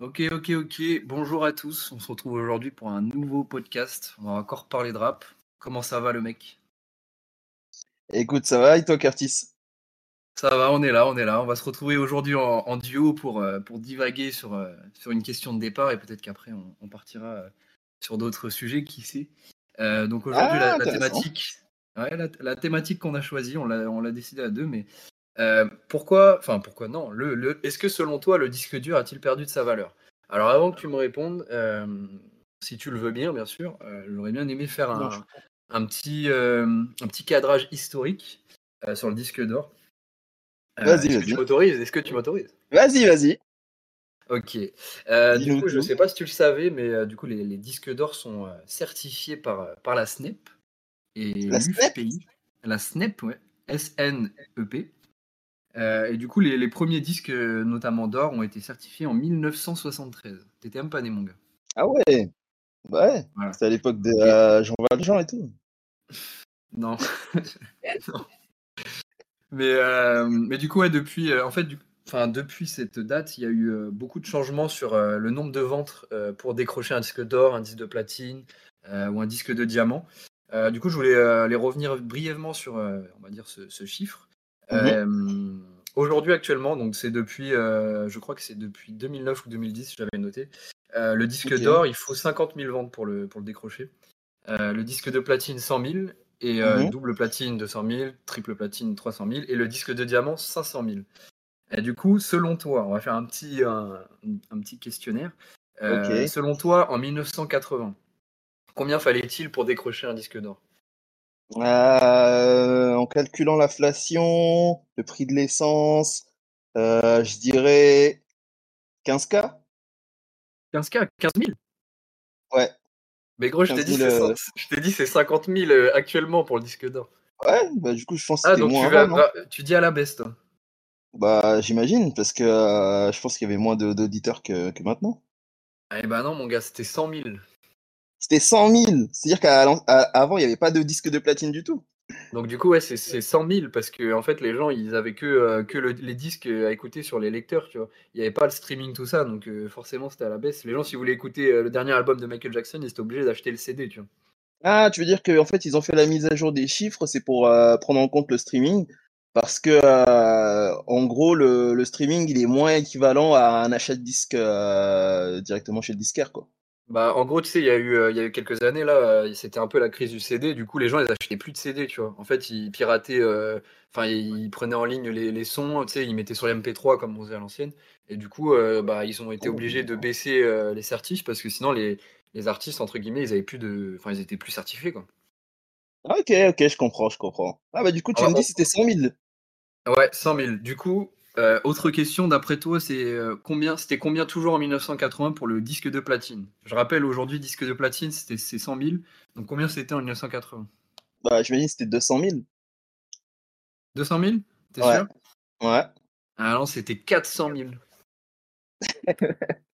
Ok, ok, ok. Bonjour à tous. On se retrouve aujourd'hui pour un nouveau podcast. On va encore parler de rap. Comment ça va, le mec? Écoute, ça va et toi, Curtis? Ça va, on est là, on est là. On va se retrouver aujourd'hui en, en duo pour, euh, pour divaguer sur, euh, sur une question de départ et peut-être qu'après on, on partira euh, sur d'autres sujets, qui sait. Donc aujourd'hui, Ah, la, thématique, ouais, la, la thématique qu'on a choisie, on l'a on l'a décidé à deux, mais euh, pourquoi, enfin pourquoi non le, le- Est-ce que selon toi, le disque dur a-t-il perdu de sa valeur? Alors avant que tu me répondes, euh, si tu le veux bien, bien sûr, euh, j'aurais bien aimé faire Non, je- un, petit, euh, un petit cadrage historique euh, sur le disque d'or. Euh, Vas-y, est-ce que tu vas-y. m'autorises? Est-ce que tu m'autorises? Vas-y, vas-y. Ok. Euh, du coup, je ne sais pas si tu le savais, mais euh, du coup, les, les disques d'or sont euh, certifiés par, par la SNEP et La SNEP l'UFPI. La SNEP, ouais. S-N-E-P. Euh, et du coup, les, les premiers disques, euh, notamment d'or, ont été certifiés en 1973. T'étais même pas né, mon gars. Ah ouais, ouais. Voilà. C'est à l'époque de euh, Jean Valjean et tout. Non. Non. Mais, euh, mais du coup, ouais, depuis, en fait, du- enfin, depuis cette date, il y a eu euh, beaucoup de changements sur euh, le nombre de ventes euh, pour décrocher un disque d'or, un disque de platine ou un disque de diamant. Du coup, je voulais aller revenir brièvement sur, on va dire, ce, ce chiffre. Mhm. Euh, Aujourd'hui, actuellement, donc c'est depuis, euh, je crois que c'est depuis 2009 ou 2010, j'avais noté. euh, le disque d'or, il faut 50 000 ventes pour le, pour le décrocher. Le disque de platine 100 000 et euh, Mhm. double platine 200 000, triple platine 300 000 et le disque de diamant 500 000. Et du coup, selon toi, on va faire un petit, un, un petit questionnaire. Euh. Selon toi, en 1980, combien fallait-il pour décrocher un disque d'or? Euh, en calculant l'inflation, le prix de l'essence, euh, je dirais 15K? 15K 15 000 Ouais, Mais gros, je t'ai 15 dit, 000. c'est euh, cin- je t'ai dit c'est 50 000 euh, actuellement pour le disque d'or. Ouais, bah du coup, je pense que Ah, donc tu, moins vas, avant, non? va- tu dis à la baisse, toi. Bah, j'imagine, parce que euh, je pense qu'il y avait moins d'auditeurs que, que maintenant. Eh ben non, mon gars, c'était 100 000. C'était 100 000. C'est-à-dire qu'avant, il n'y avait pas de disque de platine du tout. Donc du coup, ouais, c'est c'est 100 000 parce que en fait, les gens, ils avaient que, euh, que le- les disques à écouter sur les lecteurs, tu vois. Il n'y avait pas le streaming, tout ça, donc euh, forcément, c'était à la baisse. Les gens, s'ils voulaient écouter euh, le dernier album de Michael Jackson, ils étaient obligés d'acheter le CD, tu vois. Ah, tu veux dire qu'en fait, ils ont fait la mise à jour des chiffres, c'est pour prendre en compte le streaming, parce que, en gros, le, le streaming, il est moins équivalent à un achat de disque directement chez le disquaire, quoi. Bah, en gros, tu sais, il y a eu, euh, il y a eu quelques années, là, euh, c'était un peu la crise du CD. Du coup, les gens, ils achetaient plus de CD, tu vois. En fait, ils pirataient, euh, enfin, ils prenaient en ligne les, les sons, tu sais, ils mettaient sur les MP3 comme on faisait à l'ancienne. Et du coup, bah, ils ont été obligés de baisser les certifs parce que sinon, les, les artistes, entre guillemets, ils avaient plus de, enfin, ils étaient plus certifiés, quoi. Ah, ok, ok, je comprends, je comprends. Ah, bah, du coup, tu Alors, me dis on- c'était 100 000. Ouais, 100 000. Du coup, euh, autre question, d'après toi, c'est euh, combien, c'était combien toujours en 1980 pour le disque de platine? Je rappelle, aujourd'hui, disque de platine, c'était c'est 100 000. Donc, combien c'était en 1980? Bah, je me dis c'était 200 000. 200 000? T'es Ouais, sûr? ouais. Ah non, c'était 400 000.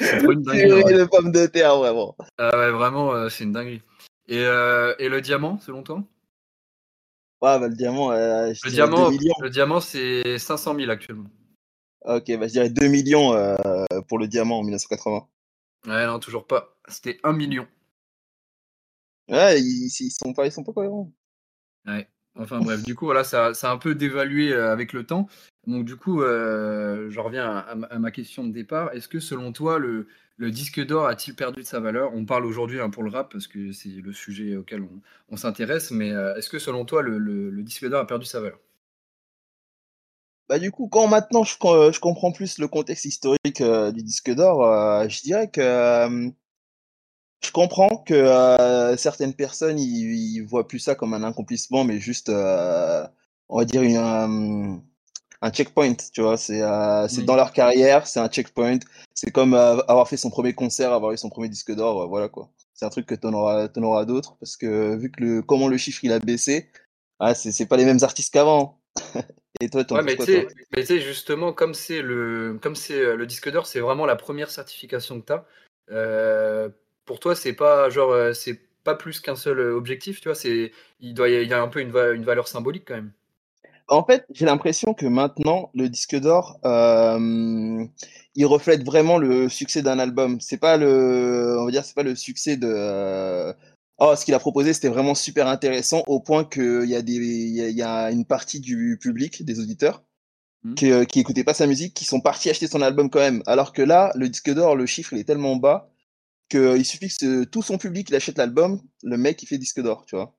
C'est trop une dinguerie, en Purée vrai. de pommes de terre, vraiment. Ah ouais, vraiment, euh, c'est une dinguerie. Et, euh, et le diamant, selon toi? Ouais, bah, le diamant, euh, Le dirais 2 diamant, millions. le diamant, c'est 500 000 actuellement. Ok, bah, je dirais 2 millions euh, pour le diamant en 1980. Ouais, non, toujours pas. C'était 1 million. Ouais, ils, ils sont pas, ils sont pas cohérents. Ouais. Enfin bref, du coup, voilà, ça, ça a un peu dévalué euh, avec le temps. Donc du coup, euh, je reviens à ma question de départ. Est-ce que selon toi, le, le disque d'or a-t-il perdu de sa valeur? On parle aujourd'hui hein, pour le rap parce que c'est le sujet auquel on, s'intéresse, mais euh, est-ce que selon toi, le, disque d'or a perdu sa valeur? Bah du coup, quand maintenant je, je comprends plus le contexte historique euh, du disque d'or, euh, je dirais que euh, je comprends que euh, certaines personnes ils, voient plus ça comme un accomplissement, mais juste, euh, on va dire, une, un, checkpoint, tu vois. C'est euh, Oui. dans leur carrière, c'est un checkpoint. C'est comme euh, avoir fait son premier concert, avoir eu son premier disque d'or, euh, voilà quoi. C'est un truc que tu en auras, t'en auras d'autres, parce que vu que le, comment le chiffre il a baissé, ah, c'est pas les mêmes artistes qu'avant. Et toi, t'en Ouais, mais tu sais, justement, comme c'est le, comme c'est euh, le disque d'or, c'est vraiment la première certification que tu as. pour toi, c'est pas genre, c'est pas plus qu'un seul objectif, tu vois. C'est, il doit y a un peu une, va- une valeur symbolique quand même. En fait, j'ai l'impression que maintenant, le disque d'or, euh, il reflète vraiment le succès d'un album. C'est pas le, on va dire, c'est pas le succès de. euh, oh, ce qu'il a proposé, c'était vraiment super intéressant au point qu'il y a des, il y a, y a une partie du public, des auditeurs, qui, euh, qui écoutaient pas sa musique, qui sont partis acheter son album quand même. Alors que là, le disque d'or, le chiffre, il est tellement bas qu'il suffit que tout son public il achète l'album, le mec il fait disque d'or, tu vois.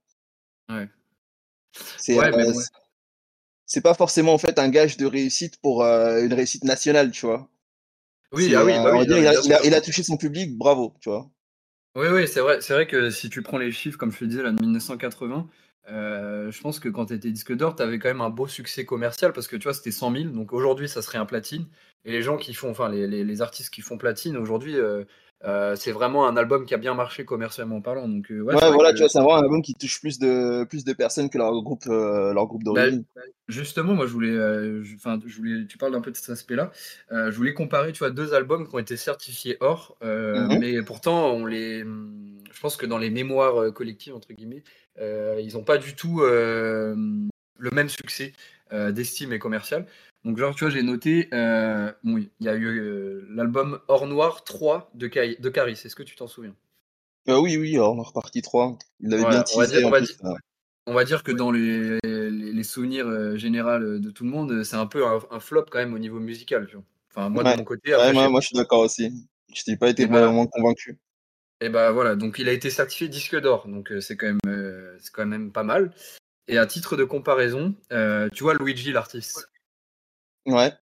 Ouais. C'est Ouais, euh. C'est- pas forcément en fait un gage de réussite pour euh, une réussite nationale, tu vois. Oui, ah oui, euh, bah oui, dire, il, a, bien il, a, sûr. il a touché son public, bravo, tu vois. Oui, oui, c'est vrai, c'est vrai que si tu prends les chiffres, comme je te disais, là, de 1980, euh, je pense que quand tu étais disque d'or, tu avais quand même un beau succès commercial parce que tu vois, c'était 100 000. Donc aujourd'hui, ça serait un platine. Et les gens qui font, enfin, les, les- les artistes qui font platine aujourd'hui, euh, euh, c'est vraiment un album qui a bien marché commercialement parlant. Donc, euh, ouais, voilà, que tu vois, c'est vraiment un album qui touche plus de, plus de personnes que leur groupe, euh, leur groupe Bah, d'origine. justement, moi, je voulais, je- voulais, tu parles un peu de cet aspect-là. Je voulais comparer, tu vois, deux albums qui ont été certifiés or, Mhm. mais pourtant, on les, hum, je pense que dans les mémoires collectives entre guillemets, ils n'ont pas du tout le même succès d'estime et commercial. Donc, genre, tu vois, j'ai noté, euh, bon, il y a eu euh, l'album Or Noir 3 de, Kai- de Caris. Est-ce que tu t'en souviens? Euh, oui, oui, on est reparti 3. Il l'avait bien Voilà, on va dire, teasé on va plus. dire, on va dire que dans les, les, les souvenirs euh, généraux de tout le monde, c'est un peu un, un flop quand même au niveau musical. Tu vois. Enfin, moi de mon côté, après, moi, je suis d'accord aussi. Je n'ai pas été Et bah, vraiment convaincu. et bah voilà, donc il a été certifié disque d'or, donc euh, c'est quand même, euh, c'est quand même pas mal. Et à titre de comparaison, euh, tu vois Luigi l'artiste. Ouais,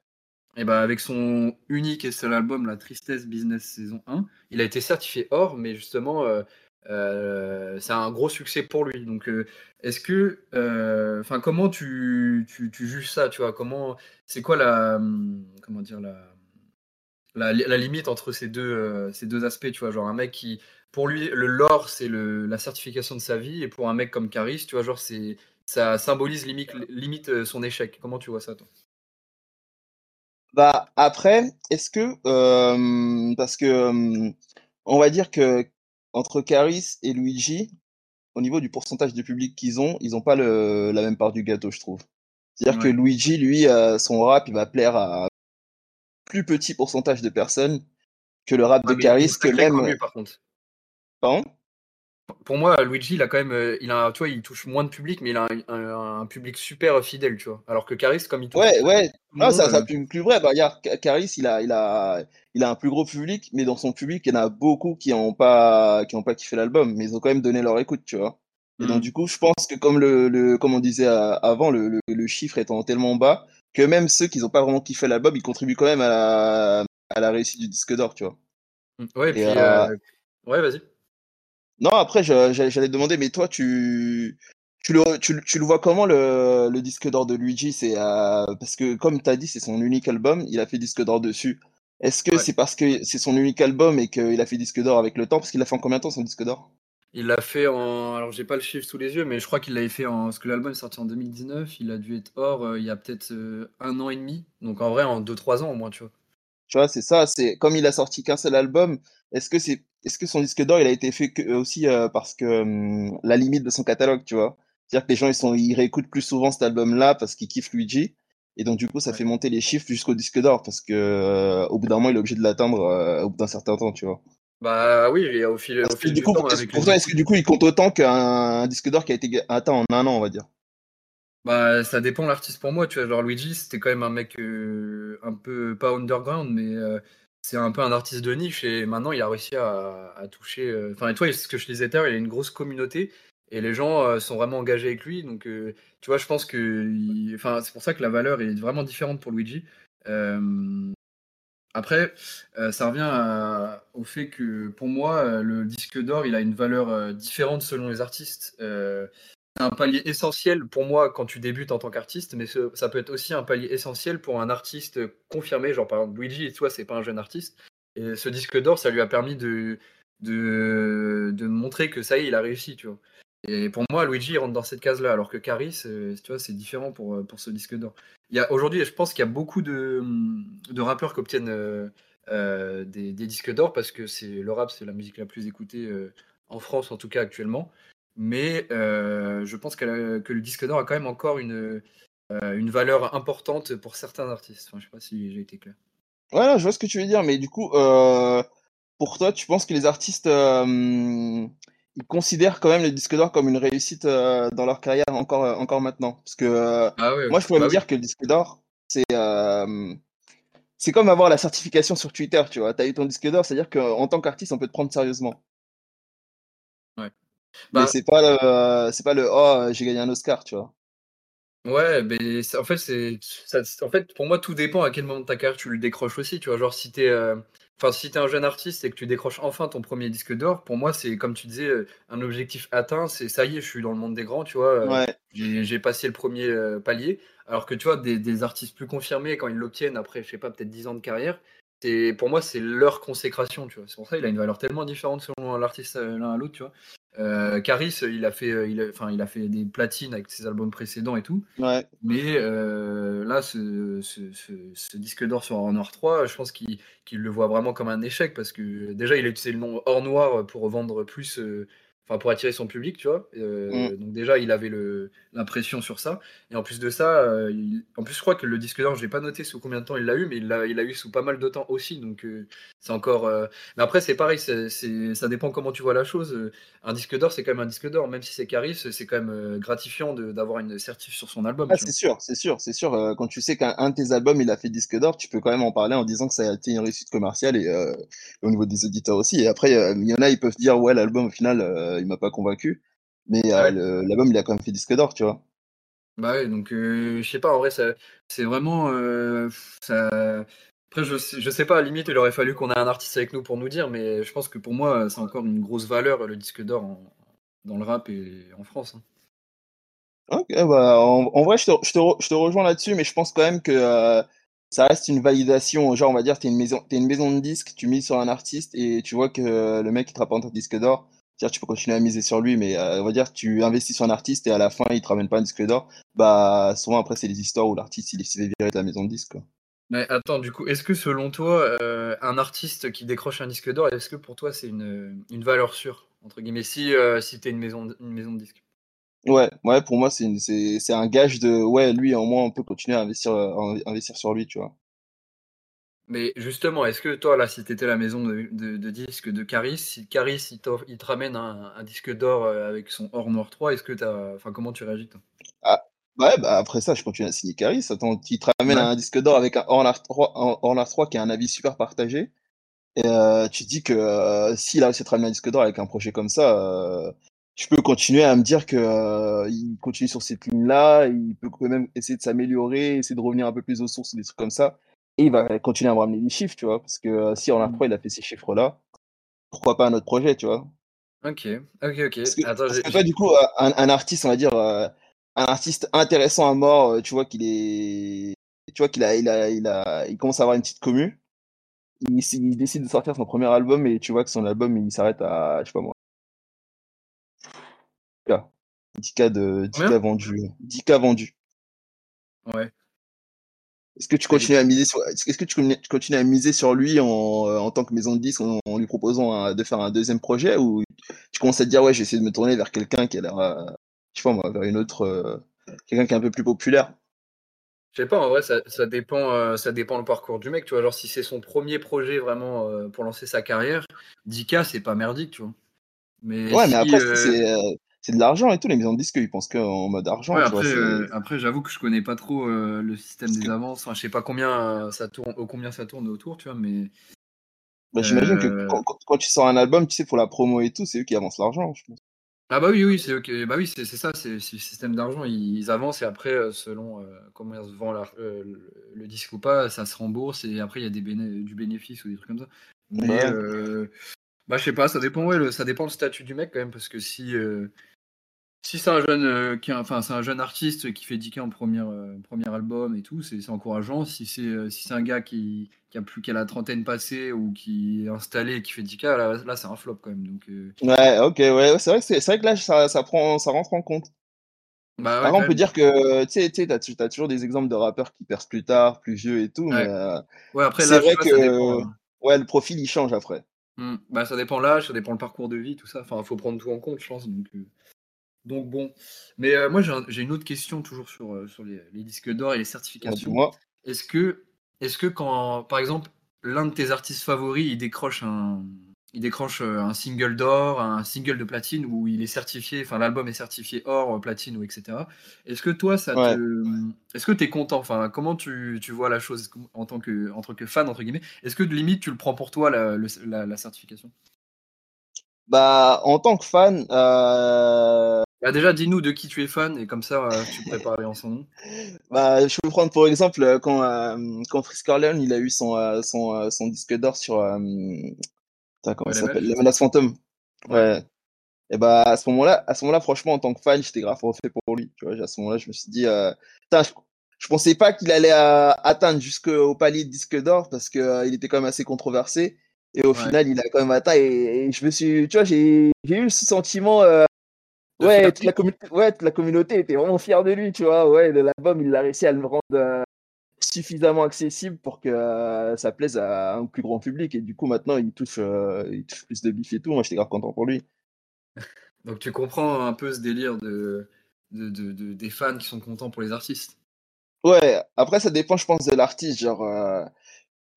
Et bah avec son unique et seul album, La Tristesse Business saison 1, il a été certifié or, mais justement, euh, euh, c'est un gros succès pour lui. Donc, euh, est-ce que, euh, enfin, comment tu, tu, tu juges ça, tu vois, comment, c'est quoi la, hum, comment dire la, la, limite entre ces deux, euh, ces deux aspects, tu vois, genre un mec qui, pour lui, le lore, c'est la certification de sa vie, et pour un mec comme Caris, tu vois, genre c'est, ça symbolise limite, limite euh, son échec. Comment tu vois ça? Bah après, est-ce que euh, parce que euh, on va dire que entre Caris et Luigi, au niveau du pourcentage de public qu'ils ont, ils ont pas le, la même part du gâteau, je trouve. C'est-à-dire que Ouais. Luigi, lui, euh, son rap, il va plaire à plus petit pourcentage de personnes que le rap de Caris, que même. connu par contre. Pardon? Pour moi, Luigi, il a quand même, euh, il a, tu vois, il touche moins de public, mais il a un, un- un public super fidèle, tu vois. Alors que Caris, comme il touche Ouais, ouais. le Ah, ça, ça euh, plus, plus vrai. Bah, regarde, Caris, il a, il a, il a un plus gros public, mais dans son public, il y en a beaucoup qui ont pas, qui ont pas kiffé l'album, mais ils ont quand même donné leur écoute, tu vois. Et donc, hmm. du coup, je pense que comme le, le comme on disait euh, avant, le, le, le chiffre étant tellement bas, que même ceux qui n'ont pas vraiment kiffé l'album, ils contribuent quand même à la, à la réussite du disque d'or, tu vois. Ouais, Et puis, euh, euh, ouais, vas-y. Non, après, j'allais demander, mais toi, tu, tu le, tu, le- tu le vois comment le, le disque d'or de Luigi? C'est euh, parce que, comme tu as dit, c'est son unique album, il a fait disque d'or dessus. Est-ce que Ouais. c'est parce que c'est son unique album et qu'il a fait disque d'or avec le temps? Parce qu'il a fait en combien de temps son disque d'or? Il l'a fait en, alors j'ai pas le chiffre sous les yeux, mais je crois qu'il l'avait fait en, parce que l'album est sorti en 2019, il a dû être hors euh, il y a peut-être euh, un an et demi, donc en vrai en 2-3 ans au moins, tu vois. Tu vois, c'est ça, c'est comme il a sorti qu'un seul album, est-ce que c'est est-ce que son disque d'or il a été fait que, euh, aussi euh, parce que hum, la limite de son catalogue, tu vois? C'est-à-dire que les gens ils sont ils réécoutent plus souvent cet album-là parce qu'ils kiffent Luigi et donc du coup ça Ouais. fait monter les chiffres jusqu'au disque d'or parce que euh, au bout d'un moment il est obligé de l'atteindre euh, au bout d'un certain temps, tu vois? Bah oui, et au fil, au fil du du coup temps, pour, avec pour les toi est-ce que du coup il compte autant qu'un un disque d'or qui a été atteint en un an, on va dire? bah ça dépend de l'artiste pour moi, tu vois? Genre Luigi, c'était quand même un mec un peu pas underground, mais c'est un peu un artiste de niche et maintenant il a réussi à, toucher. euh, Enfin, et toi, ce que je disais tout à l'heure, il a une grosse communauté et les gens euh, sont vraiment engagés avec lui. Donc, euh, tu vois, je pense que, c'est pour ça que la valeur est vraiment différente pour Luigi. Après, ça revient au fait que pour moi, le disque d'or, il a une valeur différente selon les artistes. Un palier essentiel pour moi quand tu débutes en tant qu'artiste, mais ça peut être aussi un palier essentiel pour un artiste confirmé. Genre par exemple Luigi, toi, c'est pas un jeune artiste. Et ce disque d'or, ça lui a permis de, de, de montrer que ça y est, il a réussi, tu vois. Et pour moi, Luigi rentre dans cette case-là, alors que Caris, euh, tu vois, c'est différent pour, euh, pour ce disque d'or. Aujourd'hui, je pense qu'il y a beaucoup de, de rappeurs qui obtiennent euh, des, des disques d'or parce que le rap, c'est la musique la plus écoutée en France, en tout cas actuellement. Mais euh, je pense que, le disque d'or a quand même encore une, une valeur importante pour certains artistes. Enfin, je sais pas si j'ai été clair. Ouais, je vois ce que tu veux dire, mais du coup, pour toi, tu penses que les artistes, ils considèrent quand même le disque d'or comme une réussite dans leur carrière encore, encore maintenant? Parce que ah moi, je pourrais bah me dire que le disque d'or, c'est c'est comme avoir la certification sur Twitter, tu vois. Tu as eu ton disque d'or, c'est-à-dire qu'en tant qu'artiste, on peut te prendre sérieusement. Mais bah c'est pas le, c'est pas le oh, j'ai gagné un Oscar, tu vois. Ouais, mais en fait, c'est, en fait, pour moi, tout dépend à quel moment de ta carrière tu le décroches aussi, tu vois. Genre, si t'es, euh, enfin, si t'es un jeune artiste et que tu décroches enfin ton premier disque d'or, pour moi, c'est comme tu disais, euh, un objectif atteint. C'est ça y est, je suis dans le monde des grands, tu vois. Euh, j'ai passé le premier palier. Alors que tu vois, des, des artistes plus confirmés, quand ils l'obtiennent après, je sais pas, peut-être 10 ans de carrière, pour moi, c'est leur consécration, tu vois. C'est pour ça qu'il a une valeur tellement différente selon l'artiste l'un à l'autre, tu vois. Euh, Caris, il a fait, euh, il a, enfin, il a fait des platines avec ses albums précédents et tout. Ouais. Mais euh, là, ce, ce, ce, disque d'or sur Or Noir 3, je pense qu'il le voit vraiment comme un échec parce que déjà, il a utilisé le nom Or Noir pour vendre plus, enfin pour attirer son public, tu vois. Euh, mm. Donc déjà, il avait l'impression sur ça. Et en plus de ça, euh, en plus, je crois que le disque d'or, je n'ai pas noté sous combien de temps il l'a eu, mais il l'a eu sous pas mal de temps aussi. Donc euh, c'est encore. Mais après, c'est pareil, ça dépend comment tu vois la chose. Un disque d'or, c'est quand même un disque d'or, même si c'est Caris, c'est quand même gratifiant d'avoir une certif sur son album. Ah, c'est sûr, c'est sûr, c'est sûr. quand tu sais qu'un de tes albums, il a fait disque d'or, tu peux quand même en parler en disant que ça a été une réussite commerciale et, au niveau des auditeurs aussi. Et après, il y en a, ils peuvent dire, ouais, l'album, au final, il m'a pas convaincu. Mais euh, l'album, il a quand même fait disque d'or, tu vois. Bah ouais, donc euh, je sais pas, en vrai, c'est vraiment. Euh, ça... Après, je sais, je sais pas, à la limite, il aurait fallu qu'on ait un artiste avec nous pour nous dire, mais je pense que pour moi, c'est encore une grosse valeur, le disque d'or dans le rap et en France. Hein. Ok, bah, en, vrai, je te, je, te je te, rejoins là-dessus, mais je pense quand même que ça reste une validation. Genre, on va dire, tu es, es, une maison de disques, tu mises sur un artiste et tu vois que le mec, il te rapporte un disque d'or tu peux continuer à miser sur lui, mais euh, on va dire tu investis sur un artiste et à la fin il te ramène pas un disque d'or. Bah souvent après c'est des histoires où l'artiste il est viré de la maison de disque. Mais attends, du coup, est-ce que selon toi, euh, un artiste qui décroche un disque d'or, est-ce que pour toi c'est une, une, valeur sûre entre guillemets si euh, si t'es une maison une maison de disque? Ouais, ouais, pour moi c'est c'est un gage de ouais lui au moins on peut continuer à investir à investir sur lui, tu vois. Mais justement, est-ce que toi, là, si tu étais la maison de, de, disques de Caris, si Caris il, il te ramène un, disque d'or euh, avec son Or Noir 3, est-ce que tu Enfin, comment tu réagis toi? Ah, Ouais, bah après ça, je continue à signer Caris. Attends, il te ramène un disque d'or avec un Or Noir 3, Or 3 qui a un avis super partagé. Et euh, tu te dis que euh, s'il a réussi à te ramener un disque d'or avec un projet comme ça, je peux continuer à me dire que il continue sur cette ligne-là, il peut quand même essayer de s'améliorer, essayer de revenir un peu plus aux sources, des trucs comme ça et il va continuer à me ramener des chiffres, tu vois. Parce que euh, si en a mmh. il a fait ces chiffres-là, pourquoi pas un autre projet, tu vois? Ok, ok, ok. Parce que, toi, du coup, euh, un, artiste, on va dire, euh, un artiste intéressant à mort, tu vois qu'il est. Tu vois qu'il a, il a, il a, il commence à avoir une petite commu. Il, il, décide de sortir son premier album et tu vois que son album il s'arrête à, je sais pas moi. 10K de 10K vendu. 10K vendu. Ouais. Est-ce que tu continues à miser sur, est-ce que tu continues à miser sur lui en, euh, en tant que maison de disque en, lui proposant de faire un deuxième projet ou tu commences à te dire ouais, j'essaie de me tourner vers quelqu'un qui a l'air, euh, je sais pas vers une autre, euh, quelqu'un qui est un peu plus populaire? Je sais pas, en vrai, ça, ça dépend, ça dépend le parcours du mec, tu vois. Genre, si c'est son premier projet vraiment pour lancer sa carrière, 10K, c'est pas merdique, tu vois. Mais ouais, mais après, c'est, c'est de l'argent et tout. Les maisons de disques, ils pensent qu'en mode argent. Euh, après, j'avoue que je connais pas trop euh, le système des avances. Enfin, je sais pas combien ça tourne, combien ça tourne autour, tu vois, mais. Bah, j'imagine que euh, quand, tu sors un album, tu sais, pour la promo et tout, c'est eux qui avancent l'argent, je pense. Ah bah oui, oui, c'est bah oui, c'est ça, c'est le système d'argent. Ils, avancent et après, selon comment ils se vend le, disque ou pas, ça se rembourse et après il y a des du bénéfice ou des trucs comme ça. Mais bah je sais pas, ça dépend, ouais, ça dépend le statut du mec quand même parce que si si c'est un jeune euh, qui enfin c'est un jeune artiste qui fait 10K en première, euh, premier album et tout, c'est encourageant. Si c'est euh, si c'est un gars qui, qui a plus qu'à la trentaine passée ou qui est installé et qui fait 10K, là, là c'est un flop quand même. Donc, Ouais, ok, ouais, c'est vrai vrai que là ça, ça, prend ça rentre en compte. Bah, ouais, on peut dire que tu sais, tu as, toujours des exemples de rappeurs qui percent plus tard, plus vieux et tout, mais ouais, après, c'est vrai que hein. ouais, le profil il change après. Mmh. Bah, ça dépend l'âge, ça dépend le parcours de vie, tout ça. Enfin, il faut prendre tout en compte, je pense. Donc, Donc bon, mais euh, moi j'ai une autre question toujours sur, euh, sur les, disques d'or et les certifications. Est-ce que, est que quand, par exemple, l'un de tes artistes favoris, il décroche un, il décroche euh, un single d'or, un single de platine où il est certifié, enfin l'album est certifié or, platine ou etc. Est-ce que toi ça te, est-ce que tu es content? Enfin comment tu, tu, vois la chose en tant que, en tant que fan entre guillemets? Est-ce que de limite tu le prends pour toi la, la, certification? Bah en tant que fan, euh, bah déjà, dis-nous de qui tu es fan et comme ça, euh, tu peux parler en son nom. Bah, je peux prendre pour exemple euh, quand, euh, quand Frisk Orleans, il a eu son, son, son disque d'or sur. comment ça s'appelle? La menace fantôme. Ouais. Et bah, à ce moment-là, à ce moment-là, franchement, en tant que fan, j'étais grave refait pour lui. Tu vois, à ce moment-là, je me suis dit, je, je, pensais pas qu'il allait atteindre jusqu'au palier de disque d'or parce qu'il était quand même assez controversé. Et au final, il a quand même atteint. Et, je me suis, tu vois, j'ai eu ce sentiment Ouais toute, la communauté, ouais, la communauté était vraiment fière de lui, tu vois. Ouais, l'album, il a réussi à le rendre euh, suffisamment accessible pour que euh, ça plaise à un plus grand public. Et du coup, maintenant, il touche, euh, il touche plus de bif et tout. Moi, j'étais grave content pour lui. Donc, tu comprends un peu ce délire de, de, de, des fans qui sont contents pour les artistes. Ouais, après, ça dépend, je pense, de l'artiste. Genre,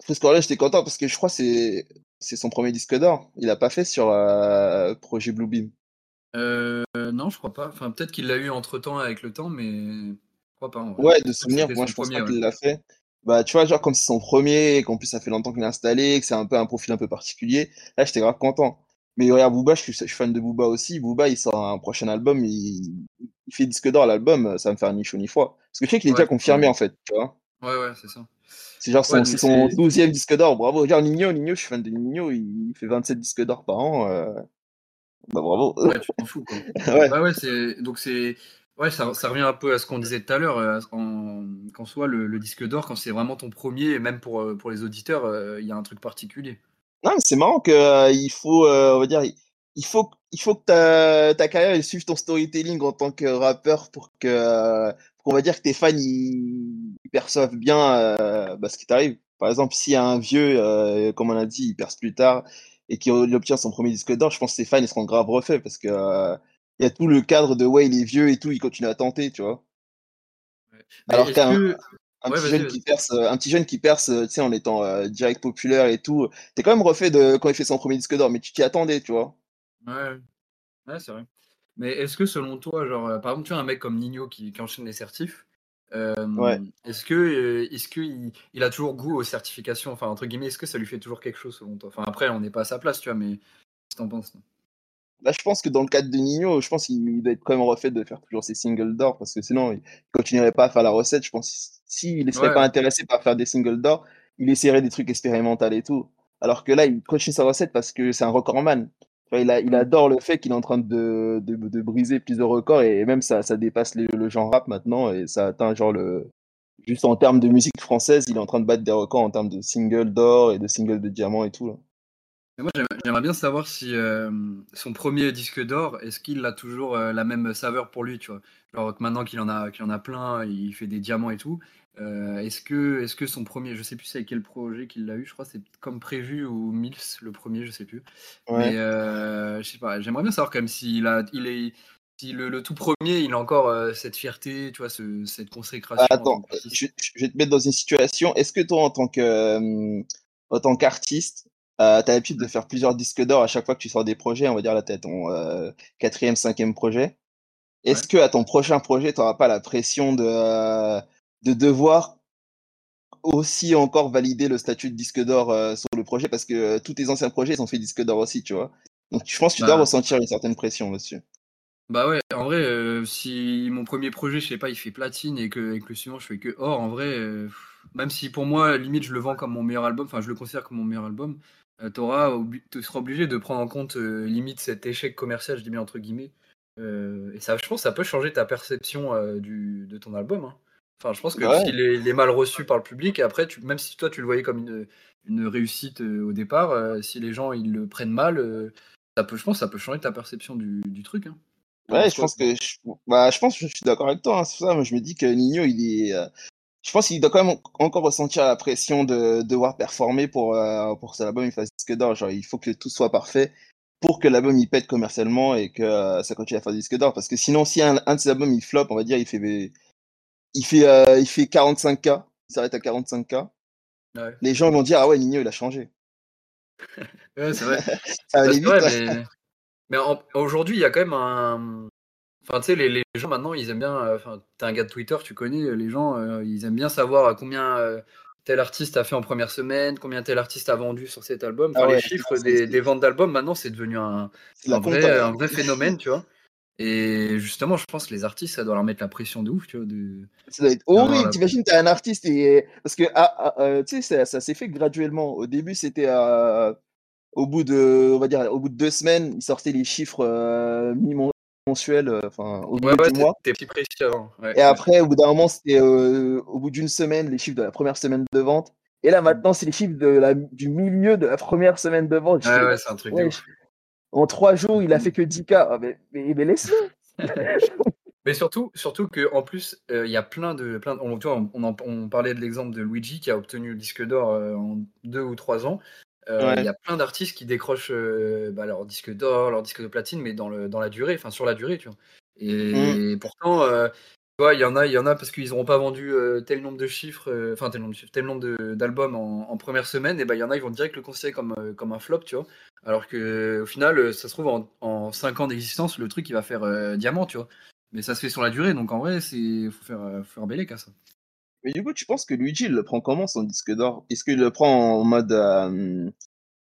Frisco j'étais content parce que je crois que c'est son premier disque d'or. Il a pas fait sur Projet Bluebeam. Euh, non, je crois pas. Enfin, peut-être qu'il l'a eu entre temps avec le temps, mais je crois pas. Ouais, de souvenir, moi je pense pas qu'il l'a fait. Bah, tu vois, genre comme c'est son premier, et qu'en plus ça fait longtemps qu'il est installé, que c'est un peu un profil un peu particulier, là j'étais grave content. Mais regarde, Booba, je suis, je suis, fan de Booba aussi. Booba, il sort un prochain album, il, il fait disque d'or l'album, ça va me faire ni chaud ni froid. Parce que je sais qu'il est déjà confirmé en fait, tu vois. Ouais, ouais, c'est ça. C'est genre son, son 12e disque d'or, bravo. Regarde Nino, Nino, je suis fan de Nino, il fait 27 disques d'or par an. Euh... Bah bravo. Ouais, tu t'en fous. Ouais. Bah ouais, c'est donc c'est ouais, ça, ça, revient un peu à ce qu'on disait tout à l'heure. Euh, qu'en soit le, disque d'or, quand c'est vraiment ton premier, et même pour, euh, pour les auditeurs, euh, il y a un truc particulier. Non, c'est marrant que il faut, on va dire, il faut, il faut que ta, ta carrière suive ton storytelling en tant que rappeur pour que, pour, on va dire que tes fans ils, perçoivent bien bah, ce qui t'arrive. Par exemple, s'il y a un vieux, comme on a dit, il perce plus tard et qui obtient son premier disque d'or, je pense que ses fans ils seront grave refaits parce que euh, il y a tout le cadre de ouais, il est vieux et tout, il continue à tenter, tu vois. Alors qu'un un, petit jeune qui perce, un petit jeune qui perce, tu sais, en étant euh, direct populaire et tout, t'es quand même refait de quand il fait son premier disque d'or, mais tu t'y attendais, tu vois. Ouais, ouais c'est vrai. Mais est-ce que selon toi, genre, euh, par exemple, tu vois un mec comme Nino qui, qui enchaîne les certifs, est-ce que, est-ce que il, a toujours goût aux certifications? Enfin, entre guillemets, est-ce que ça lui fait toujours quelque chose selon toi? Enfin, après, on n'est pas à sa place, tu vois, mais qu'est-ce que t'en penses Bah, je pense que dans le cadre de Nino, je pense qu'il doit être quand même refait de faire toujours ses singles d'or parce que sinon, il continuerait pas à faire la recette. Je pense. S'il ne serait pas intéressé par faire des singles d'or, il essaierait des trucs expérimentaux et tout. Alors que là, il continue sa recette parce que c'est un recordman il, adore le fait qu'il est en train de, de, briser plusieurs records et même ça, dépasse le genre rap maintenant et ça atteint genre le. Juste en termes de musique française, il est en train de battre des records en termes de singles d'or et de singles de diamant et tout. Là. moi, j'aimerais bien savoir si euh, son premier disque d'or, est-ce qu'il a toujours euh, la même saveur pour lui, tu vois? Genre maintenant qu'il en, a, qu'il en a plein, il fait des diamants et tout. Euh, est-ce que, est que son premier, je sais plus c'est quel projet qu'il l'a eu, je crois c'est comme prévu ou Mills le premier, je sais plus. Mais euh, je sais pas, j'aimerais bien savoir quand même s'il a, il est, si le, tout premier, il a encore euh, cette fierté, tu vois, cette consécration. attends, je, vais te mettre dans une situation. Est-ce que toi, en tant que, en tant qu'artiste, tu as l'habitude de faire plusieurs disques d'or à chaque fois que tu sors des projets, on va dire là, tu as ton quatrième, cinquième projet. Est-ce que à ton prochain projet, tu n'auras pas la pression de de devoir aussi encore valider le statut de disque d'or euh, sur le projet parce que euh, tous tes anciens projets ils ont fait disque d'or aussi, tu vois. Donc je pense que tu dois bah. ressentir une certaine pression monsieur. Bah ouais, en vrai, euh, si mon premier projet, je sais pas, il fait platine et que, le suivant je fais que or, en vrai, même si pour moi, limite, je le vends comme mon meilleur album, enfin je le considère comme mon meilleur album, tu seras obligé de prendre en compte limite cet échec commercial, je dis bien entre guillemets. et ça, je pense, ça peut changer ta perception du, de ton album. Hein. Enfin, je pense que s'il est, mal reçu par le public, et après, tu, même si toi tu le voyais comme une, une réussite euh, au départ, euh, si les gens ils le prennent mal, euh, ça peut, je pense ça peut changer ta perception du, du truc. Hein. Ouais, je pense que je, bah, je pense que je suis d'accord avec toi. Hein, c'est ça, moi, je me dis que Nino, il est. je pense qu'il doit quand même encore ressentir la pression de devoir performer pour, pour que cet album il fasse disque d'or. Genre, il faut que tout soit parfait. pour que l'album il pète commercialement et que ça continue à faire des disques d'or. Parce que sinon, si un, un de ces albums il flop, on va dire, il fait, il fait, euh, il fait 45K, il s'arrête à 45K, Ouais. les gens vont dire Ah ouais, Nino il a changé. Ouais, c'est vrai. Ça vite. vrai, mais, mais aujourd'hui, il y a quand même un. Enfin, tu sais, les, les gens maintenant, ils aiment bien. euh, Enfin, t'es un gars de Twitter, tu connais, euh, les gens, euh, ils aiment bien savoir combien euh, tel artiste a fait en première semaine, combien tel artiste a vendu sur cet album. Enfin, Ah ouais, les chiffres des, des ventes d'albums, maintenant, c'est devenu un, vrai, un vrai phénomène, tu vois. Et justement, je pense que les artistes, ça doit leur mettre la pression de ouf, tu vois. De... Ça doit être horrible. la- T'imagines, t'es un artiste et. Parce que, ah, ah, euh, tu sais, ça, ça s'est fait graduellement. Au début, c'était. euh, au bout de, on va dire, au bout de deux semaines, ils sortaient les chiffres euh, mi-mensuels, euh, enfin, au Ouais, milieu ouais, du mois. t'es petit précis avant. Ouais, Et ouais. après, au bout d'un moment, c'était euh, au bout d'une semaine, les chiffres de la première semaine de vente. Et là, maintenant, c'est les chiffres de la, du milieu de la première semaine de vente. Je Ouais, ouais, c'est un truc de ouais, ouf. En trois jours, il a fait que 10K. Ah, mais mais, mais laisse-le. Mais surtout, surtout que en plus, euh, il y a plein de, plein de- on, tu vois, on, en- on parlait de l'exemple de Luigi qui a obtenu le disque d'or euh, en deux ou trois ans. Euh, Ouais. Il y a plein d'artistes qui décrochent euh, bah, leur disque d'or, leur disque de platine, mais dans, le, dans la durée, enfin sur la durée, tu vois. Et pourtant, euh, tu vois, il y en a, il y en a parce qu'ils n'auront pas vendu euh, tel nombre de chiffres, euh, enfin tel nombre de chiffres, tel nombre d'albums en, première semaine, et ben il y en a, ils vont direct le considérer comme, euh, comme un flop, tu vois. Alors que au final, ça se trouve en, en 5 ans d'existence, le truc il va faire diamant, tu vois. Mais ça se fait sur la durée, donc en vrai, c'est faut faire, faut faire écart, ça. Mais du coup, tu penses que Luigi, il le prend comment son disque d'or? Est-ce qu'il le prend en mode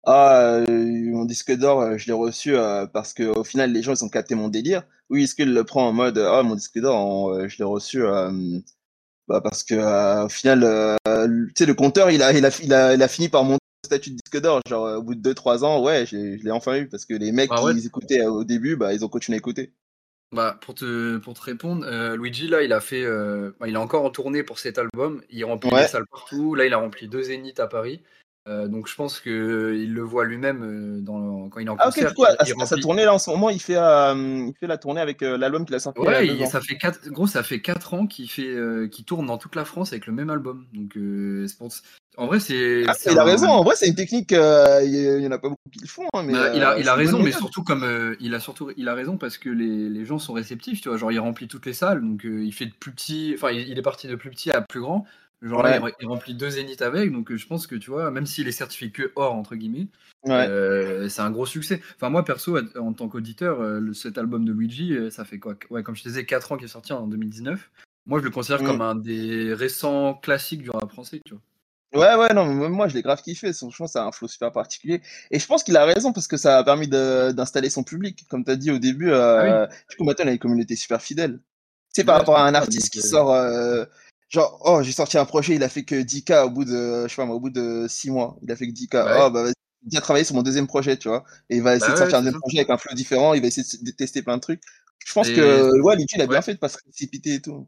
Ah, euh, mon disque d'or, euh, je l'ai reçu euh, parce qu'au final, les gens ils ont capté mon délire Ou est-ce qu'il le prend en mode Ah, mon disque d'or, euh, je l'ai reçu bah, parce que au final, tu sais, le compteur, il a, il, a, il, a, il a fini par monter au statut de disque d'or. Genre, au bout de 2-3 ans, ouais, je l'ai je l'ai enfin eu parce que les mecs Bah ouais. qui écoutaient au début, bah, ils ont continué à écouter. Bah, pour te, pour te répondre, euh, Luigi, là, il a fait. euh, bah, il est encore en tournée pour cet album. Il remplit Ouais. des salles partout. Là, il a rempli deux zéniths à Paris. Euh, donc, je pense qu'il le voit lui-même euh, dans, quand il est en Ah, ok, concert. du coup, à, il, à sa tournée là en ce moment, il fait, euh, il fait la tournée avec euh, l'album qu'il a sorti Ouais, il- ça fait quatre, gros, ça fait 4 ans qu'il fait, euh, qu'il tourne dans toute la France avec le même album. Donc, euh, en vrai, c'est. Ah, il a un- raison, en vrai, c'est une technique, euh, il y, y en a pas beaucoup qui le font. hein, mais, Bah, il a, euh, il a raison, mais surtout comme euh, il a surtout il a raison parce que les, les gens sont réceptifs, tu vois. Genre il remplit toutes les salles, donc euh, il fait de plus petit, enfin il est parti de plus petit à plus grand. Genre là, Ouais. il, il remplit deux zéniths avec, donc euh, je pense que tu vois, même s'il est certifié que or entre guillemets, Ouais. euh, c'est un gros succès. Enfin moi perso, en tant qu'auditeur, euh, cet album de Luigi, ça fait quoi Ouais, comme je te disais, 4 ans qu'il est sorti en 2019. Moi je le considère Mm. comme un des récents classiques du rap français, tu vois. Ouais, ouais, non, mais même moi, je l'ai grave kiffé. Franchement, ça a un flow super particulier. Et je pense qu'il a raison parce que ça a permis d'installer son public. Comme tu as dit au début, euh, du coup, maintenant, il a une communauté super fidèle. Tu sais, par Ouais, rapport à un artiste qui sort, euh, genre, oh, j'ai sorti un projet, il a fait que 10K au bout de, je sais pas, au bout de 6 mois. Il a fait que 10K. Ouais. Oh, bah, vas-y, il vient travailler sur mon deuxième projet, tu vois. Et il va essayer Bah de sortir ouais, un deuxième projet avec un flow différent. Il va essayer de, de tester plein de trucs. Je pense Et- que, ouais, Luigi, il a bien ouais. fait de pas se précipiter et tout.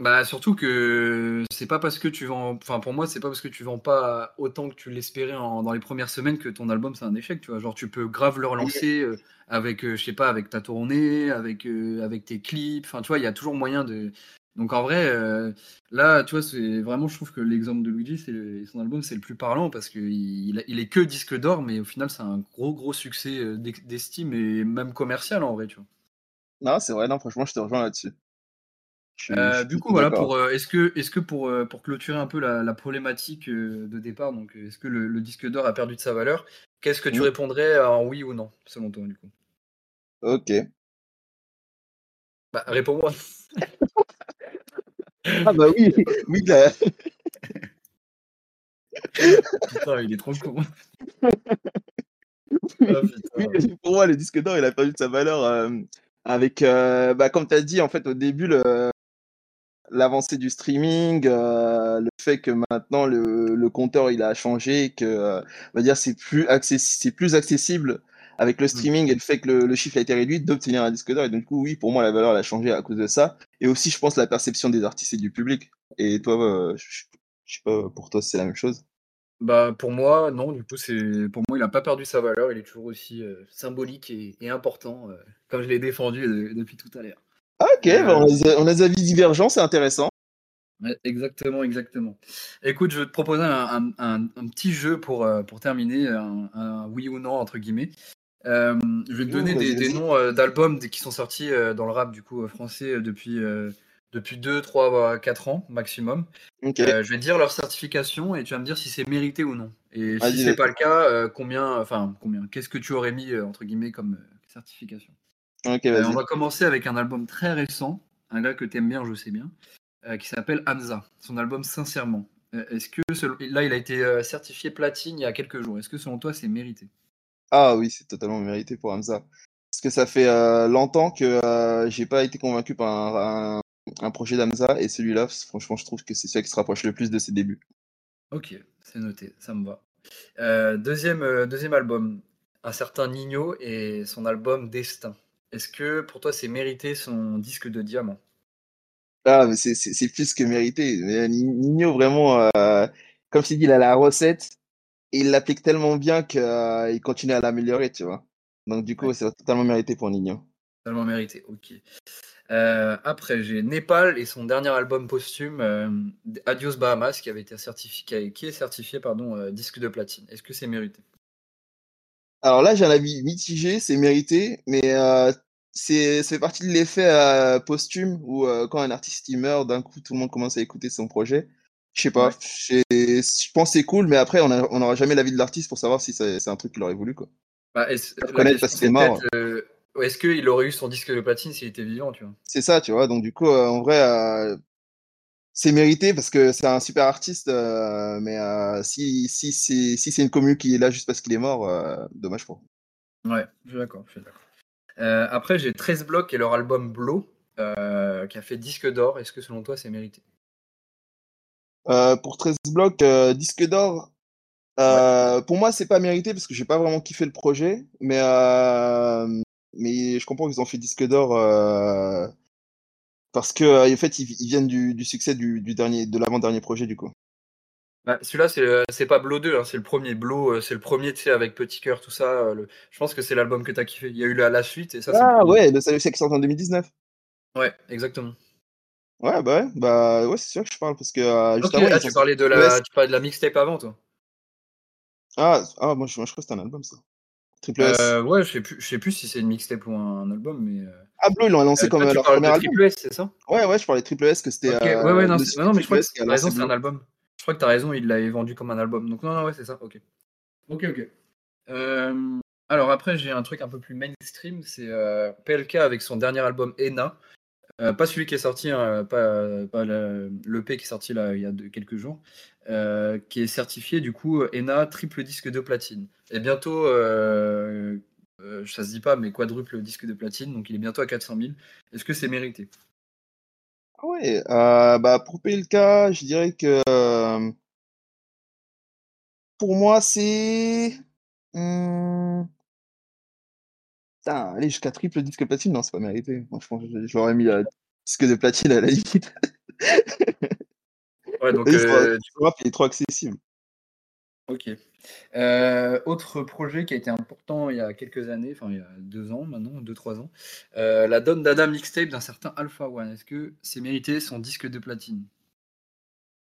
Bah surtout que c'est pas parce que tu vends, enfin pour moi c'est pas parce que tu vends pas autant que tu l'espérais en- dans les premières semaines que ton album c'est un échec, tu vois. Genre tu peux grave le relancer euh, avec, euh, je sais pas, avec ta tournée, avec euh, avec tes clips, enfin tu vois, il y a toujours moyen de. Donc en vrai, euh, là tu vois, c'est vraiment, je trouve que l'exemple de Luigi, c'est son album, c'est le plus parlant parce que il, est que disque d'or, mais au final c'est un gros gros succès euh, d'estime et même commercial en vrai, tu vois. Non, c'est vrai, non, franchement, je te rejoins là-dessus. Euh, du coup, voilà, pour, euh, est-ce que, est-ce que pour, euh, pour clôturer un peu la, la problématique de départ, donc est-ce que le, le disque d'or a perdu de sa valeur Qu'est-ce que tu Mm. répondrais en oui ou non, selon toi, du coup? Ok. Bah, réponds-moi. Ah bah oui, oui, là, Putain, il est trop con. Ah, oui, pour moi, le disque d'or, il a perdu de sa valeur euh, avec, euh, bah, comme tu as dit, en fait, au début, le- l'avancée du streaming, euh, le fait que maintenant le, le compteur il a changé, que euh, on va dire c'est plus accessi- plus accessible avec le streaming et le fait que le, le chiffre a été réduit d'obtenir un disque d'or. Et donc, du coup, oui, pour moi, la valeur elle a changé à cause de ça. Et aussi, je pense, la perception des artistes et du public. Et toi, euh, je, je sais pas, pour toi, c'est la même chose? Bah, pour moi, non, du coup, c'est pour moi, il n'a pas perdu sa valeur, il est toujours aussi euh, symbolique et, et important, euh, comme je l'ai défendu depuis tout à l'heure. Ah, ok, bah, on, a, des- on a des avis divergents, c'est intéressant. Exactement, exactement. Écoute, je vais te proposer un, un- un- un petit jeu pour, euh, pour terminer, un oui ou non, entre guillemets. Euh, je vais te donner des, noms euh, d'albums qui sont sortis euh, dans le rap du coup français depuis, depuis 2, 3, 4 ans maximum. Je vais te dire leur certification et tu vas me dire si c'est mérité ou non. Et si c'est pas le cas, combien, enfin combien, qu'est-ce que tu aurais mis entre guillemets comme certification? On va commencer avec un album très récent, un gars que t'aimes bien, je sais bien, qui s'appelle Hamza. Son album Sincèrement. Est-ce que là il a été certifié platine il y a quelques jours. Est-ce que selon toi c'est mérité? Ah oui, c'est totalement mérité pour Hamza. Parce que ça fait euh, longtemps que euh, j'ai pas été convaincu par un, un- un projet d'Hamza et celui-là, franchement, je trouve que c'est celui qui se rapproche le plus de ses débuts. Ok, c'est noté, ça me va. Euh, deuxième, euh, deuxième album, un certain Nino et son album Destin. Est-ce que pour toi c'est mérité son disque de diamant? Ah, mais c'est plus que mérité. Nino, vraiment, comme je dit, il a la recette et il l'applique tellement bien qu'il continue à l'améliorer, tu vois. Donc, du coup, Ouais. c'est totalement mérité pour Nino. Totalement mérité, ok. Euh, après, j'ai Népal et son dernier album posthume, euh, Adios Bahamas, qui avait été certifié, qui est certifié pardon, euh, disque de platine. Est-ce que c'est mérité? Alors là, j'ai un avis mitigé, c'est mérité, mais euh, c'est ça fait partie de l'effet euh, posthume où euh, quand un artiste il meurt, d'un coup tout le monde commence à écouter son projet. Je sais pas, Ouais. je pense que c'est cool, mais après on n'aura jamais l'avis de l'artiste pour savoir si c'est un truc qu'il aurait voulu quoi. Bah, est-ce- est euh, est-ce qu'il aurait eu son disque de platine s'il était vivant, tu vois? C'est ça, tu vois. Donc du coup, euh, en vrai, euh, c'est mérité parce que c'est un super artiste, euh, mais si si c'est si c'est une commune qui est là juste parce qu'il est mort, dommage pour. Ouais, je suis d'accord. après, j'ai 13 blocs et leur album Blow, qui a fait disque d'or. Est-ce que selon toi c'est mérité? Euh, pour 13 blocs, euh, disque d'or, euh, pour moi, c'est pas mérité parce que j'ai pas vraiment kiffé le projet, mais, mais je comprends qu'ils ont fait disque d'or parce que en fait, ils, ils viennent du, du succès du, du dernier, de l'avant-dernier projet du coup. Bah, Celui-là, c'est c'est pas Blow 2, hein, c'est le premier. Blow, c'est le premier, tu sais, avec Petit Cœur, tout ça. le- Je pense que c'est l'album que t'as kiffé. Il y a eu la, la suite et ça, c'est le Ah ouais, le Salut Sex sort en 2019. Ouais, exactement. Ouais, bah ouais, bah ouais, c'est sûr que je parle parce que euh, juste avant, ah, tu ont parlais de la, tu parlais de la mixtape avant, toi? Ah, ah moi, je, moi je crois que c'était un album ça. Triple S. Euh, ouais, je sais plus, je sais plus si c'est une mixtape ou un, album, mais. euh, Ah, Blue, ils l'ont annoncé euh, comme toi, leur premier album. Triple S, c'est ça? Ouais, ouais, je parlais de Triple S que c'était Ok, ouais, ouais, non, studio non, mais je crois que t'as raison, c'est un album. Je crois que t'as raison, il l'avait vendu comme un album. Donc, non, non, ouais, c'est ça, ok. Ok, ok. Alors, après, j'ai un truc un peu plus mainstream, c'est PLK avec son dernier album Ena. Euh, pas celui qui est sorti, hein, pas, pas l'EP qui est sorti là, il y a quelques jours, euh, qui est certifié du coup ENA triple disque de platine. Et bientôt, euh, ça se dit pas, mais quadruple disque de platine, donc il est bientôt à 400 000. Est-ce que c'est mérité? Ah euh, bah pour PLK, je dirais que pour moi c'est hmm, putain, aller jusqu'à triple disque platine, non, c'est pas mérité. Moi, je pense que je, l'aurais mis à disque de platine à la limite. Ouais, donc euh, du rap, il est trop accessible. Ok. Euh, autre projet qui a été important il y a quelques années, enfin il y a deux ans maintenant, deux, trois ans, euh, la Don Dada mixtape d'un certain Alpha One. Est-ce que c'est mérité son disque de platine?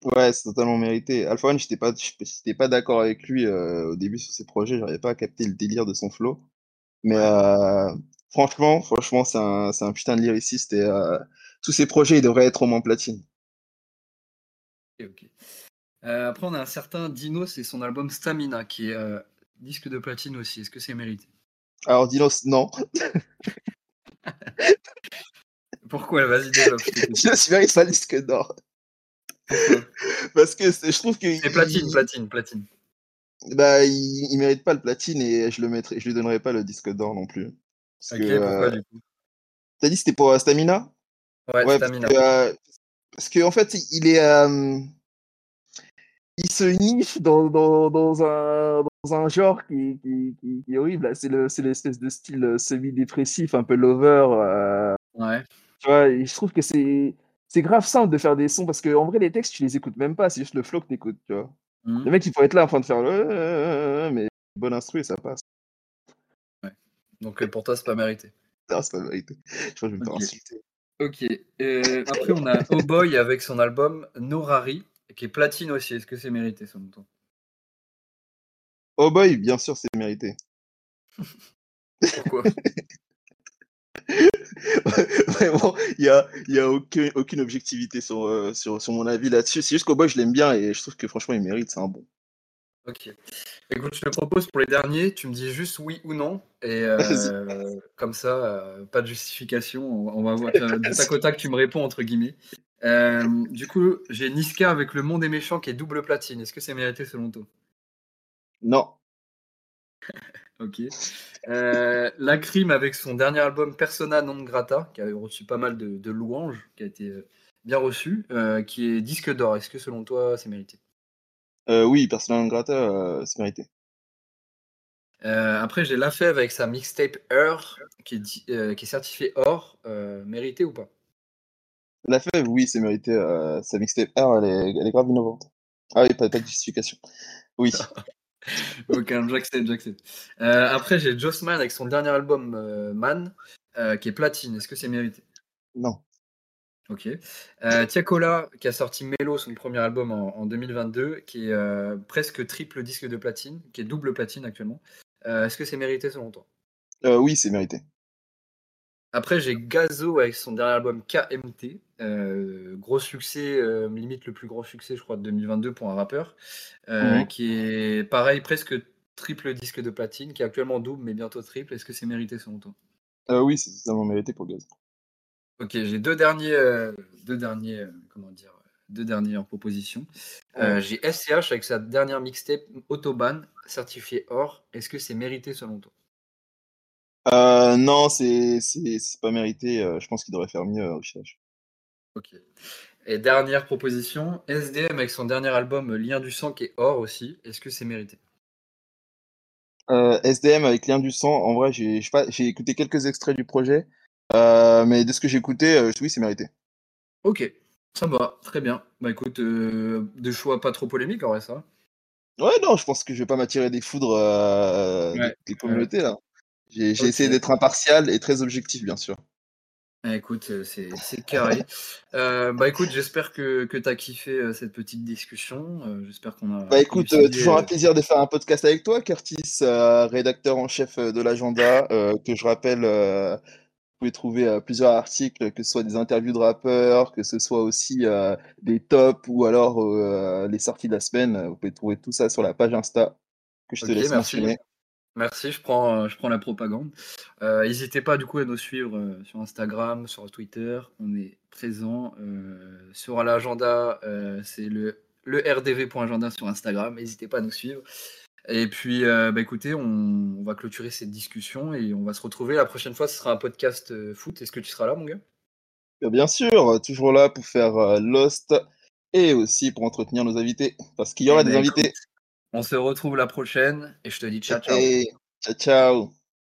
Ouais, c'est totalement mérité. Alpha One, j'étais pas, j'étais pas d'accord avec lui euh, au début sur ses projets, j'arrivais pas à capter le délire de son flow. Mais euh, franchement, franchement, c'est un, putain de lyriciste et euh, tous ses projets, ils devraient être au moins platine. Ok, ok. Euh, après, on a un certain Dino, c'est son album Stamina qui est disque de platine aussi. Est-ce que c'est mérité? Alors, Dinos, non. Pourquoi? Vas-y, développe. je t'écoute. Dinos, il disque d'or. Parce que je trouve que. C'est platine, platine, platine. Bah, il, il mérite pas le platine et je le mettrai, je lui donnerai pas le disque d'or non plus. Parce Ok, que, pourquoi euh, du coup? t'as dit c'était pour euh, Stamina? Ouais, Ouais, Stamina. parce que, euh, parce que en fait, il est, euh, il se niche dans, dans, dans un, dans un genre qui, qui, qui, qui est horrible. C'est le, c'est l'espèce de style semi-dépressif, un peu lover. Ouais. tu vois, et je trouve que c'est, c'est grave simple de faire des sons parce que en vrai, les textes, tu les écoutes même pas. C'est juste le flow que t'écoutes, tu vois. Mhm. Le mec, il pourrait être là en train de faire le, euh, mais bon instru et ça passe. Donc euh, pour toi, c'est pas mérité. Non, c'est pas la vérité. Je crois que je vais me faire insulter. Ok. Euh, après, on a Oh Boy avec son album Norari, qui est platine aussi. Est-ce que c'est mérité selon toi? Oh boy, bien sûr, c'est mérité. Pourquoi? Vraiment, il n'y a, y a aucun, aucune objectivité sur, euh, sur, sur mon avis là-dessus. C'est juste qu'au boy, je l'aime bien et je trouve que franchement, il mérite, c'est un bon. Ok. Écoute, je te propose pour les derniers, tu me dis juste oui ou non. Et euh, comme ça, euh, pas de justification. On, va voir de tac au tac, tu me réponds entre guillemets. du coup, j'ai Niska avec Le Monde des Méchants qui est double platine. Est-ce que c'est mérité selon toi? Non. ok. Euh, la Crime avec son dernier album Persona non grata, qui a reçu pas mal de, louanges, qui a été euh, bien reçu, euh, qui est disque d'or. Est-ce que selon toi c'est mérité? Oui, Persona non grata, c'est mérité. après, j'ai La Fève avec sa mixtape Heure, qui est, qui est certifiée or, mérité ou pas? La Fève, oui, c'est mérité. sa mixtape Heure, elle est, elle est grave innovante. Ah oui, pas, pas de justification. Oui. ok, j'accepte, j'accepte. Euh, après, j'ai Jossman avec son dernier album euh, Man, euh, qui est platine. Est-ce que c'est mérité? Non. Ok. Tiakola, qui a sorti Melo, son premier album en, 2022, qui est presque triple disque de platine, qui est double platine actuellement. Est-ce que c'est mérité selon toi? Oui, c'est mérité. Après, j'ai Gazo avec son dernier album KMT. Euh, gros succès, euh, limite le plus gros succès, je crois, de 2022 pour un rappeur. Euh, qui est pareil, presque triple disque de platine, qui est actuellement double, mais bientôt triple. Est-ce que c'est mérité selon toi? Oui, c'est totalement mérité pour Gazo. Ok, j'ai deux derniers, deux derniers, comment dire, deux dernières propositions. j'ai SCH avec sa dernière mixtape Autobahn, certifié or. Est-ce que c'est mérité selon toi? Euh, non, c'est pas mérité. Euh, je pense qu'il devrait faire mieux, euh, Ok. Et dernière proposition, SDM avec son dernier album Lien du sang qui est or aussi. Est-ce que c'est mérité? Euh, SDM avec Lien du sang, en vrai, j'ai j'ai écouté quelques extraits du projet, mais de ce que j'ai écouté, oui, c'est mérité. Ok, ça va, très bien. Bah écoute, de choix pas trop polémiques en vrai, ça. Ouais, non, je pense que je vais pas m'attirer des foudres des, communautés là. J'ai essayé d'être impartial et très objectif, bien sûr. Ah, écoute, euh, c'est carré. Euh, bah écoute, j'espère que, que tu as kiffé euh, cette petite discussion. j'espère qu'on a. Bah écoute, toujours un plaisir de faire un podcast avec toi, Curtis, rédacteur en chef de l'agenda, que je rappelle, vous pouvez trouver plusieurs articles, que ce soit des interviews de rappeurs, que ce soit aussi des tops ou alors les sorties de la semaine. Vous pouvez trouver tout ça sur la page Insta que je te laisse mentionner. Merci, je prends, je prends la propagande. Euh, n'hésitez pas du coup à nous suivre euh, sur Instagram, sur Twitter. On est présent euh, sur l'agenda. c'est le, le rdv.agenda sur Instagram. N'hésitez pas à nous suivre. Et puis, bah, écoutez, on, va clôturer cette discussion et on va se retrouver. La prochaine fois, ce sera un podcast foot. Est-ce que tu seras là, mon gars? Bien sûr, toujours là pour faire Lost et aussi pour entretenir nos invités, parce qu'il y aura eh des ben, invités. On se retrouve la prochaine et je te dis ciao ciao.